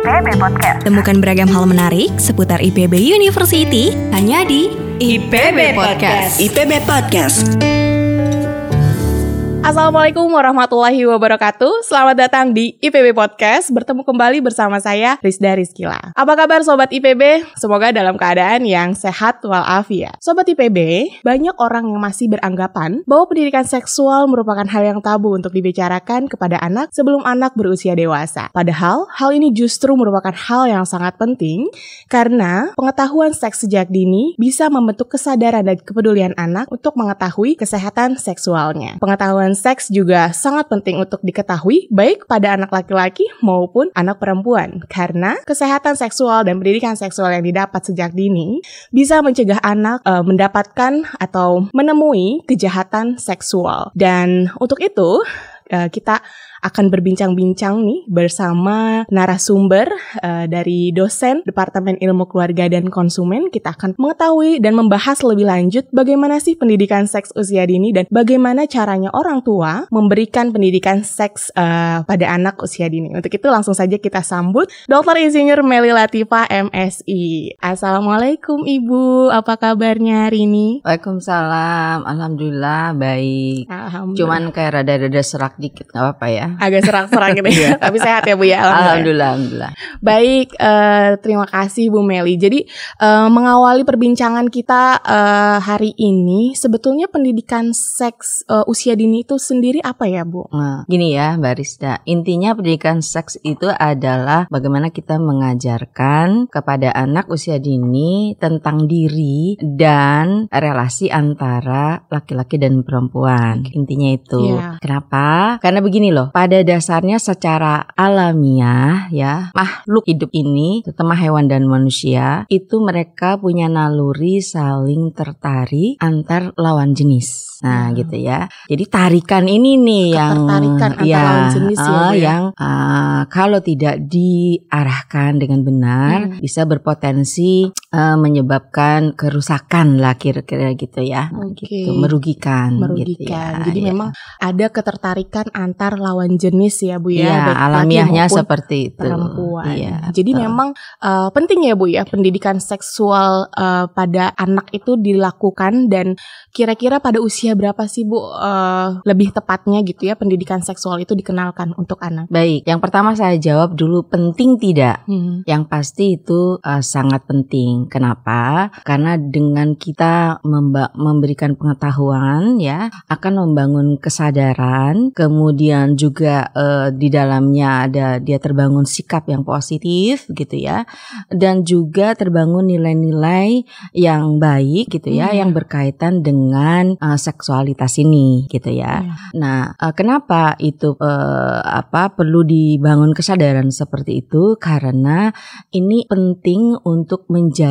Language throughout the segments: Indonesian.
IPB Podcast. Temukan beragam hal menarik seputar IPB University hanya di IPB Podcast. IPB Podcast. Assalamualaikum warahmatullahi wabarakatuh. Selamat datang di IPB Podcast. Bertemu kembali bersama saya Rizda Rizkila. Apa kabar sobat IPB? Semoga dalam keadaan yang sehat walafiat. Sobat IPB, banyak orang yang masih beranggapan bahwa pendidikan seksual merupakan hal yang tabu untuk dibicarakan kepada anak sebelum anak berusia dewasa. Padahal hal ini justru merupakan hal yang sangat penting karena pengetahuan seks sejak dini bisa membentuk kesadaran dan kepedulian anak untuk mengetahui kesehatan seksualnya. Pengetahuan seks juga sangat penting untuk diketahui baik pada anak laki-laki maupun anak perempuan karena kesehatan seksual dan pendidikan seksual yang didapat sejak dini bisa mencegah anak uh, mendapatkan atau menemui kejahatan seksual. Dan untuk itu uh, kita akan berbincang-bincang nih bersama narasumber uh, dari dosen Departemen Ilmu Keluarga dan Konsumen. Kita akan mengetahui dan membahas lebih lanjut bagaimana sih pendidikan seks usia dini dan bagaimana caranya orang tua memberikan pendidikan seks uh, pada anak usia dini. Untuk itu langsung saja kita sambut Dr. Insinyur Meli Latifa MSI. Assalamualaikum Ibu, apa kabarnya hari ini? Waalaikumsalam, Alhamdulillah baik. Alhamdulillah. Cuman kayak rada-rada serak dikit, nggak apa-apa ya. Agak serak-serak gitu ya. Tapi sehat ya Bu ya. Alhamdulillah. Alhamdulillah, alhamdulillah. Baik, eh, terima kasih Bu Meli. Jadi eh, mengawali perbincangan kita eh, hari ini, sebetulnya pendidikan seks eh, usia dini itu sendiri apa ya Bu? Nah, gini ya, Mbak Rizda. Intinya pendidikan seks itu adalah bagaimana kita mengajarkan kepada anak usia dini tentang diri dan relasi antara laki-laki dan perempuan. Intinya itu. Iya. Kenapa? Karena begini loh, pada dasarnya secara alamiah ya, makhluk hidup ini, terutama hewan dan manusia, itu mereka punya naluri saling tertarik antar lawan jenis. Nah, Hmm. gitu ya. Jadi tarikan ini nih yang antar ya, lawan jenis Bu, ya? yang eh, kalau tidak diarahkan dengan benar Hmm. bisa berpotensi eh, menyebabkan kerusakan lah kira-kira gitu ya. Oke. gitu, merugikan gitu Merugikan. ya. Jadi ya. memang ada ketertarikan antar lawan jenis ya Bu ya. Iya, laki alamiahnya seperti itu. perempuan. Iya. Jadi betul. memang uh, penting ya Bu ya pendidikan seksual uh, pada anak itu dilakukan dan kira-kira pada usia berapa sih Bu uh, lebih tepatnya gitu ya pendidikan seksual itu dikenalkan untuk anak? Baik, yang pertama saya jawab dulu penting tidak? Hmm. Yang pasti itu uh, sangat penting. Kenapa? Karena dengan kita memberikan pengetahuan ya akan membangun kesadaran, kemudian juga uh, di dalamnya ada dia terbangun sikap yang positif gitu ya. Dan juga terbangun nilai-nilai yang baik gitu ya Hmm. yang berkaitan dengan uh, seksualitas ini gitu ya. Iya. Nah, eh, kenapa itu eh, apa perlu dibangun kesadaran seperti itu? Karena ini penting untuk menjaga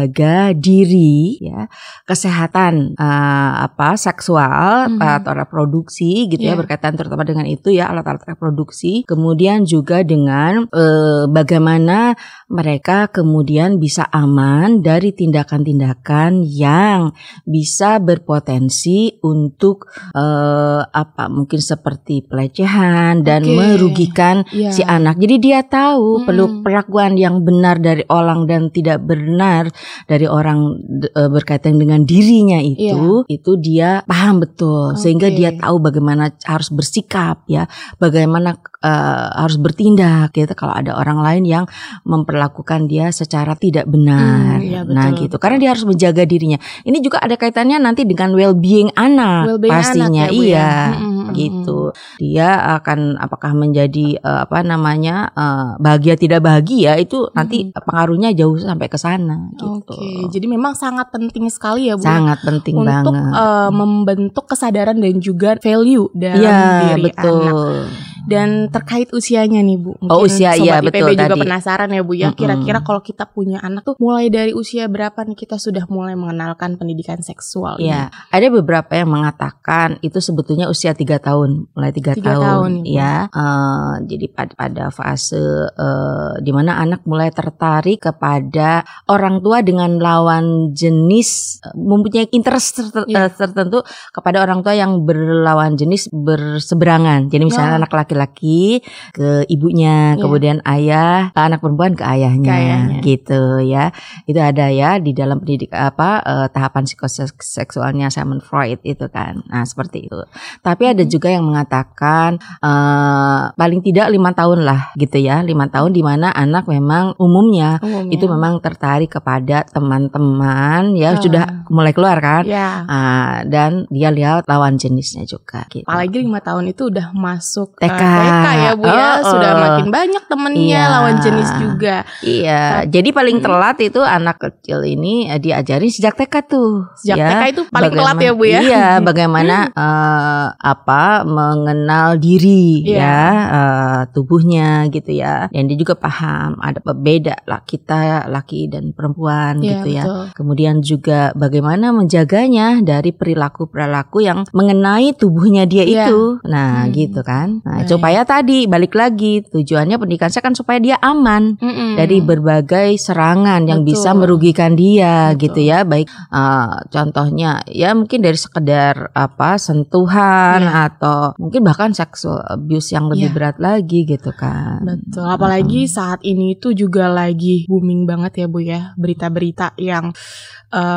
diri ya, kesehatan eh, apa seksual Mhm. atau reproduksi gitu ya Iya. berkaitan terutama dengan itu ya alat-alat reproduksi. Kemudian juga dengan eh, bagaimana mereka kemudian bisa aman dari tindakan-tindakan yang bisa berpotensi untuk eh, apa mungkin seperti pelecehan dan Oke. merugikan Iya. si anak. Jadi dia tahu Hmm. perlu perlakuan yang benar dari orang dan tidak benar dari orang eh, berkaitan dengan dirinya itu, itu dia paham betul sehingga Oke. dia tahu bagaimana harus bersikap ya, bagaimana eh, harus bertindak gitu kalau ada orang lain yang memperlakukan dia secara tidak benar. Hmm, iya, betul, nah, gitu. betul. Karena dia harus menjaga dirinya. Ini juga ada kaitannya nanti dengan well-being anak Well-being pastinya. anak ya, Bu, ya. iya, Mm, mm, mm, gitu. Dia akan apakah menjadi eh, apa namanya eh, bahagia tidak bahagia itu nanti pengaruhnya jauh sampai ke sana gitu. Oke, jadi memang sangat penting sekali ya Bu Sangat penting untuk banget. uh, membentuk kesadaran dan juga value dalam Iya, diri betul. anak. Dan terkait usianya nih Bu, Oh, usia, sobat iya, IPB betul juga tadi. penasaran ya Bu ya. Kira-kira kalau kita punya anak tuh mulai dari usia berapa nih kita sudah mulai mengenalkan pendidikan seksual ini? Ya, ada beberapa yang mengatakan itu sebetulnya usia tiga tahun, mulai tiga Tiga tahun, tahun, ya. Eh, jadi pada pada fase eh, di mana anak mulai tertarik kepada orang tua dengan lawan jenis, eh, mempunyai interest ter- Iya. eh, tertentu kepada orang tua yang berlawan jenis berseberangan. Jadi misalnya Ya. anak laki-laki ke ibunya, Iya. kemudian ayah anak perempuan ke ayahnya, Ke ayahnya. gitu ya. Itu ada ya di dalam pendidik apa eh, tahapan psikoseksualnya Simon Freud itu kan. Nah seperti itu. Tapi ada juga yang mengatakan eh, paling tidak lima tahun lah gitu ya, lima tahun di mana anak memang umumnya Umumnya. itu memang tertarik kepada teman-teman ya Ah. sudah mulai keluar kan. Ya. Ah, dan dia lihat lawan jenisnya juga gitu. Apalagi lima tahun itu udah masuk TK. TK ya Bu ya, Oh, sudah oh. makin banyak temennya Iya. lawan jenis juga. Iya, jadi paling Hmm. telat itu anak kecil ini eh, diajarin sejak TK tuh. Sejak ya. TK itu paling telat ya Bu ya. Iya, bagaimana eh, apa mengenal diri Iya. ya eh, tubuhnya gitu ya. Dan dia juga paham ada beda lah kita laki dan perempuan Iya, gitu ya. betul. Kemudian juga bagaimana menjaganya dari perilaku-perilaku yang mengenai tubuhnya dia Iya. itu. Nah, Hmm. gitu kan. Nah. Supaya tadi balik lagi tujuannya pendidikan saya kan supaya dia aman Mm-mm. dari berbagai serangan yang Betul. bisa merugikan dia Betul. gitu ya. Baik uh, contohnya ya mungkin dari sekedar apa sentuhan Iya. atau mungkin bahkan sexual abuse yang lebih Iya. berat lagi gitu kan. Betul, apalagi saat ini itu juga lagi booming banget ya Bu ya berita-berita yang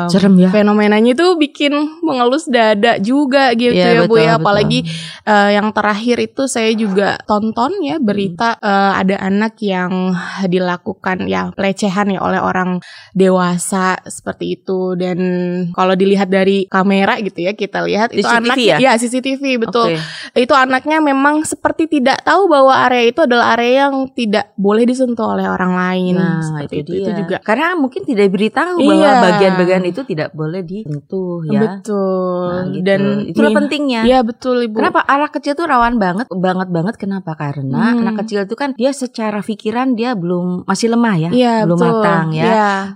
Serem ya. fenomenanya itu bikin mengelus dada juga gitu Iya, ya Bu betul, ya betul. apalagi eh, yang terakhir itu saya juga tonton ya berita eh, ada anak yang dilakukan ya pelecehan ya oleh orang dewasa seperti itu dan kalau dilihat dari kamera gitu ya kita lihat itu CCTV anaknya ya? CCTV betul Oke. itu anaknya memang seperti tidak tahu bahwa area itu adalah area yang tidak boleh disentuh oleh orang lain Nah, seperti itu, itu, itu juga Karena mungkin tidak diberitahu bahwa Iya. Bagian-bagian itu tidak boleh disentuh ya. betul Nah, gitu. dan itulah nih- pentingnya. Iya betul ibu Kenapa anak kecil tuh rawan banget, banget banget kenapa? Karena Hmm. anak kecil itu kan dia secara pikiran dia belum masih lemah ya, Iya belum betul matang ya.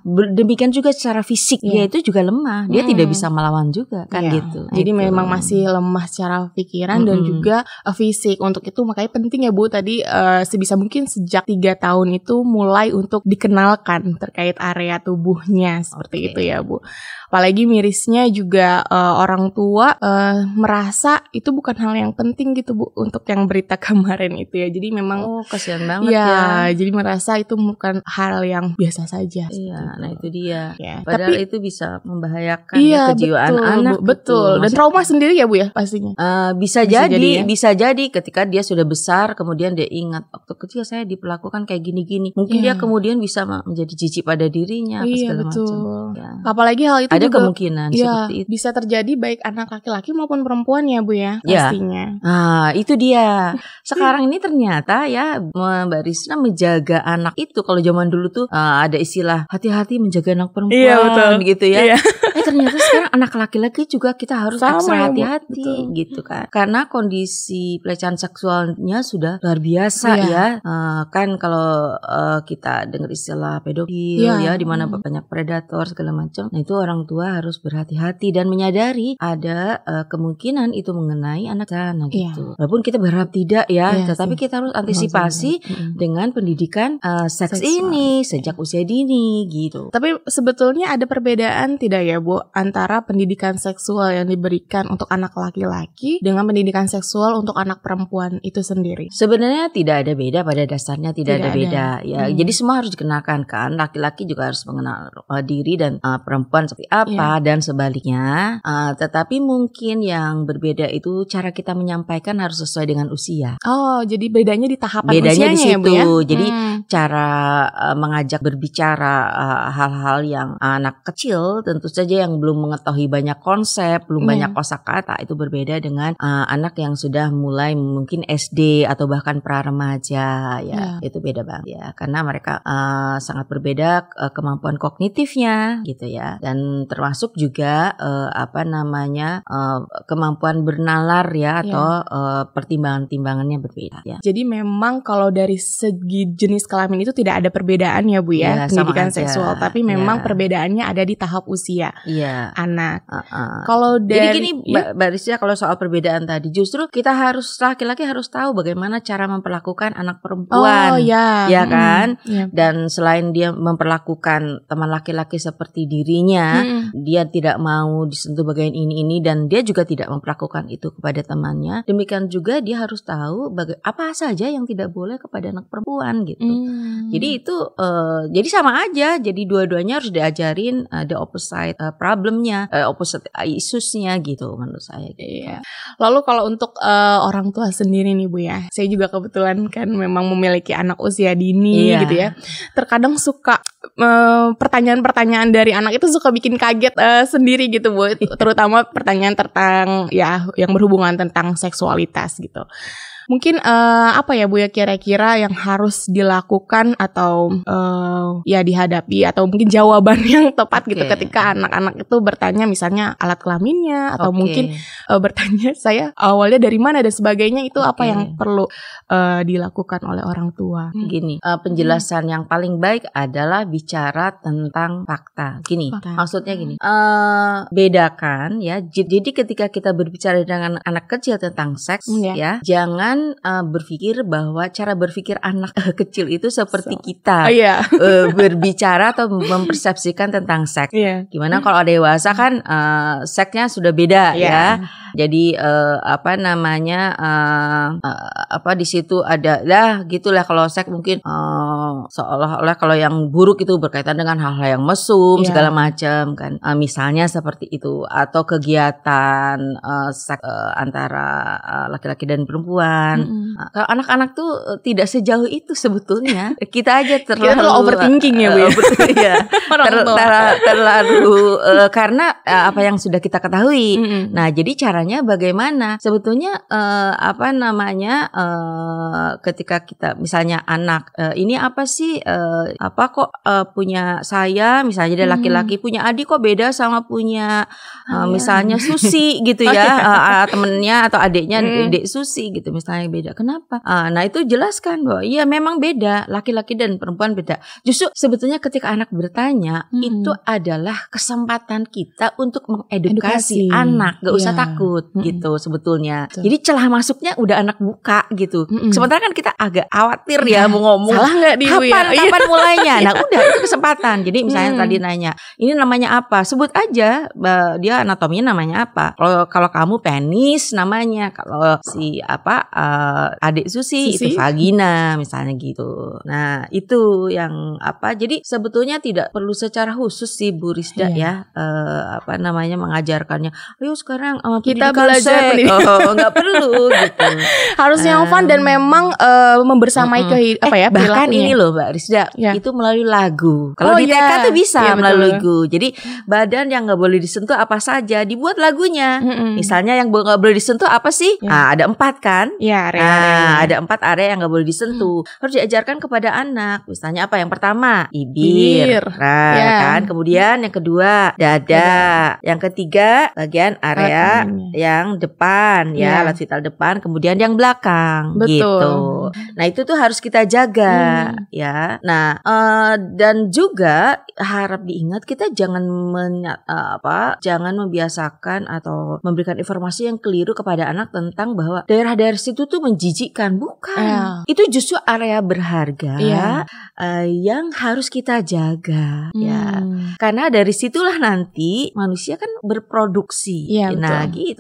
Ber- Demikian juga secara fisik Iya. dia itu juga lemah. Dia Mm-mm. tidak bisa melawan juga kan Iya. gitu. Nah, Jadi itu. memang masih lemah secara pikiran dan Mm-mm. juga uh, fisik. Untuk itu makanya penting ya Bu tadi uh, sebisa mungkin sejak tiga tahun itu mulai untuk dikenalkan terkait area tubuhnya seperti Oke. itu ya Bu. Apalagi mirisnya juga uh, orang tua uh, merasa itu bukan hal yang penting gitu Bu untuk yang berita kemarin itu ya. Jadi memang Oh, kasihan banget ya, ya. jadi merasa itu bukan hal yang biasa saja. Iya, seperti nah itu. dia. Ya, Padahal tapi itu bisa membahayakan iya ya kejiwaan betul, anak. Bu, betul. gitu. Dan trauma sendiri ya Bu ya pastinya. Eh, bisa, Bisa jadi, jadi ya. bisa jadi ketika dia sudah besar, kemudian dia ingat waktu kecil saya diperlakukan kayak gini-gini. Mungkin Iya. dia kemudian bisa menjadi jijik pada dirinya, Iya segala betul. macam. Ya. Apalagi hal itu Ada juga kemungkinan Iya, seperti itu. bisa terjadi baik anak laki-laki maupun perempuan ya Bu ya, Iya. pastinya. Ah, itu dia. Sekarang ini ternyata ya Mbak Risna menjaga anak itu. Kalau zaman dulu tuh ah, ada istilah hati-hati menjaga anak perempuan Iya, betul. gitu ya. Iya. Ternyata sekarang anak laki-laki juga kita harus Sama ekstra ya, hati-hati Betul. gitu kan. Karena kondisi pelecehan seksualnya sudah luar biasa Iya. ya. Eh, kan kalau eh, kita dengar istilah pedofil Iya. ya di mana Hmm. banyak predator segala macam. Nah, itu orang tua harus berhati-hati dan menyadari ada eh, kemungkinan itu mengenai anak nah Iya. gitu. Walaupun kita berharap tidak ya, Iya tetapi sih. kita harus antisipasi Mm-mm. dengan pendidikan eh, seks Seksual. ini sejak usia dini gitu. Tapi sebetulnya ada perbedaan tidak ya Bu antara pendidikan seksual yang diberikan untuk anak laki-laki dengan pendidikan seksual untuk anak perempuan itu sendiri? Sebenarnya tidak ada beda pada dasarnya tidak, Tidak ada ada. beda ya. Hmm. Jadi semua harus dikenakan kan. Laki-laki juga harus mengenal uh, diri dan uh, perempuan seperti Iya. apa dan sebaliknya. Uh, tetapi mungkin yang berbeda itu cara kita menyampaikan harus sesuai dengan usia. Oh, jadi bedanya di tahapan Bedanya di usianya ya Bu ya? situ. Jadi Hmm. cara uh, mengajak berbicara uh, hal-hal yang anak kecil tentu saja yang belum mengetahui banyak konsep, belum Iya. banyak kosakata itu berbeda dengan uh, anak yang sudah mulai mungkin SD atau bahkan pra remaja ya. Iya. Itu beda banget ya karena mereka uh, sangat berbeda uh, kemampuan kognitifnya gitu ya. Dan termasuk juga uh, apa namanya uh, kemampuan bernalar ya Iya. atau uh, pertimbangan-timbangannya berbeda ya. Jadi memang kalau dari segi jenis kelamin itu tidak ada perbedaan ya Bu ya Iya, sama pendidikan aja. seksual, tapi memang Iya. perbedaannya ada di tahap usia. Iya Iya. anak. Uh-uh. Kalau dari Jadi gini ya, Mbak kalau soal perbedaan tadi justru kita harus laki-laki harus tahu bagaimana cara memperlakukan anak perempuan. Oh ya, Ya kan? Iya. Dan selain dia memperlakukan teman laki-laki seperti dirinya, Mm-mm. dia tidak mau disentuh bagian ini ini dan dia juga tidak memperlakukan itu kepada temannya. Demikian juga dia harus tahu baga- apa saja yang tidak boleh kepada anak perempuan gitu. Mm. Jadi itu eh, jadi sama aja. Jadi dua-duanya harus diajarin ada opposite eh, problemnya, eh, opposite issuesnya gitu menurut saya. Gitu. Iya. Lalu kalau untuk eh, orang tua sendiri nih Bu ya, saya juga kebetulan kan memang memiliki anak usia dini Iya. gitu ya. Terkadang suka eh, pertanyaan-pertanyaan dari anak itu suka bikin kaget eh, sendiri gitu Bu, terutama pertanyaan tentang ya yang berhubungan tentang seksualitas gitu. Mungkin eh, apa ya Bu ya kira-kira yang harus dilakukan atau eh, ya dihadapi atau mungkin jawaban yang tepat gitu Oke. ketika anak-anak itu bertanya misalnya alat kelaminnya atau Oke. mungkin eh, bertanya saya awalnya dari mana dan sebagainya itu apa Oke. yang perlu eh, dilakukan oleh orang tua. Gini, eh, penjelasan yang paling baik adalah bicara tentang fakta. Gini, Fakta. maksudnya gini, eh bedakan ya. Jadi ketika kita berbicara dengan anak kecil tentang seks, Hmm, ya. ya, jangan eh, berpikir bahwa cara berpikir anak kecil itu seperti So- kita Oh iya. eh, berbicara atau mempersepsikan tentang seks. Iya. Gimana kalau dewasa kan eh, seksnya sudah beda Iya. ya. Jadi eh, apa namanya eh, eh, apa di situ ada lah gitulah kalau seks mungkin eh, seolah-olah kalau yang buruk itu berkaitan dengan hal-hal yang mesum Iya. segala macam kan. Eh, misalnya seperti itu atau kegiatan eh, seks eh, antara laki-laki dan perempuan. Mm-mm. Nah, Kalau anak-anak tuh tidak sejauh itu sebetulnya. Kita aja terlalu Kita tuh overthinking ya, Bu ya? eh, betul, iya. Ter- ter- terlalu eh, karena eh, apa yang sudah kita ketahui. Mm-mm. Nah, jadi caranya bagaimana? Sebetulnya eh, apa namanya eh, ketika kita misalnya anak eh, ini apa sih eh, apa kok eh, punya saya misalnya dia Hmm. laki-laki punya adik kok beda sama punya eh, iya. misalnya Susi gitu Oh, ya iya. eh, temennya atau adiknya Hmm. dek Susi gitu misalnya beda. Kenapa? Ah, nah itu jelaskan bahwa iya memang beda laki-laki dan perempuan beda. Justru sebetulnya ketika anak bertanya Hmm. itu adalah kesempatan kita untuk mengedukasi Edukasi. anak, gak usah Iya. Mm-mm. gitu sebetulnya. Betul. Jadi celah masuknya udah anak buka gitu. Mm-mm. Sementara kan kita agak khawatir ya mau ngomong Salah nggak di kapan ya? Iya. kapan mulainya. Nah udah itu kesempatan. Jadi misalnya Hmm. tadi nanya ini namanya apa? Sebut aja dia anatominya namanya apa. Kalau kalau kamu penis namanya. Kalau si apa eh, adik Susi, Susi? itu vagina misalnya gitu. Nah itu yang apa? Jadi sebetulnya tidak perlu secara khusus sih Bu Rizda Iya. ya eh, apa namanya mengajarkannya. Ayo sekarang eh, Kita belajar seks." pendidikan. Oh nggak perlu gitu. Harus yang fun dan Ah. memang eh, membersamai Mm-mm. ke apa ya Eh, bahkan ini loh Mbak Rizda Ya. itu melalui lagu. Kalau Oh, di TK iya. tuh bisa betul. melalui lagu. Jadi badan yang nggak boleh disentuh apa saja dibuat lagunya. Mm-mm. Misalnya yang nggak boleh disentuh apa sih? Ya. Ah, ada empat kan? ya area Nah, ada empat area yang nggak boleh disentuh. Harus diajarkan kepada anak. Misalnya apa? Yang pertama, bibir. Bibir. Nah, Ya. kan. Kemudian yang kedua, dada. Yang ketiga, bagian area. Yang depan Ya. ya, alat vital depan. Kemudian yang belakang. Betul. Gitu. Nah, itu tuh harus kita jaga Hmm. ya. Nah, eh, dan juga harap diingat kita jangan menya- eh, apa? Jangan membiasakan atau memberikan informasi yang keliru kepada anak tentang bahwa daerah-daerah situ tuh menjijikkan. Bukan. Ya. Itu justru area berharga Iya. eh, yang harus kita jaga ya. Hmm. Karena dari situlah nanti manusia kan berproduksi. Iya, nah, betul. gitu.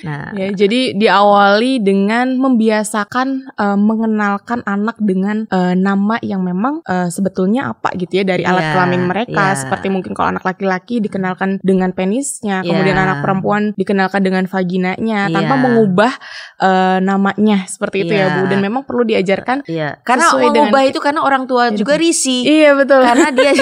Nah, Ya, jadi diawali dengan membiasakan eh, mengenalkan anak dengan eh, nama yang memang eh, sebetulnya apa gitu ya dari alat Iya, kelamin mereka. iya. Seperti mungkin kalau anak laki-laki dikenalkan dengan penisnya, Iya. kemudian anak perempuan dikenalkan dengan vaginanya tanpa Iya. mengubah eh, namanya seperti itu ya Iya. Bu. Dan memang perlu diajarkan. Iya, karena Sesuai dengan- mengubah itu karena orang tua juga risih. Iya betul. karena dia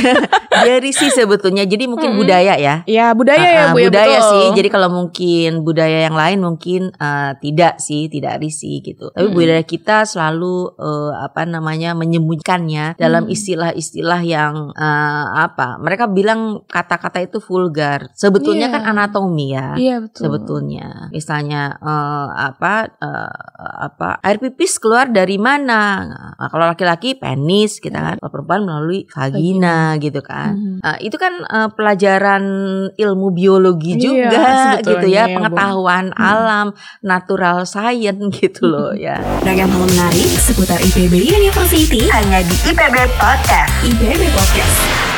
dia risih sebetulnya. Jadi mungkin Mm-mm. budaya ya. Ya budaya ya Ah, ah, Bu ya budaya betul. sih. Jadi kalau mungkin budaya yang lain mungkin eh, tidak sih, tidak risih gitu. Tapi Mm-mm. budaya kita selalu eh, apa namanya menyembunyikannya dalam Mm. istilah-istilah yang eh, apa? Mereka bilang kata-kata itu vulgar. Sebetulnya Iya. kan anatomi ya. Iya betul. sebetulnya misalnya eh, apa eh, apa air pipis keluar dari mana? Nah, kalau laki-laki penis kita kan, kalau perempuan melalui vagina gitu kan. Mhm. Nah, itu kan eh, pelajaran ilmu biologi Iya, juga sebetulnya gitu ya, ya, Bu. pengetahuan alam, natural science gitu loh ya. Ragam hal menarik seputar IPB University hanya di IPB Podcast. IPB Podcast.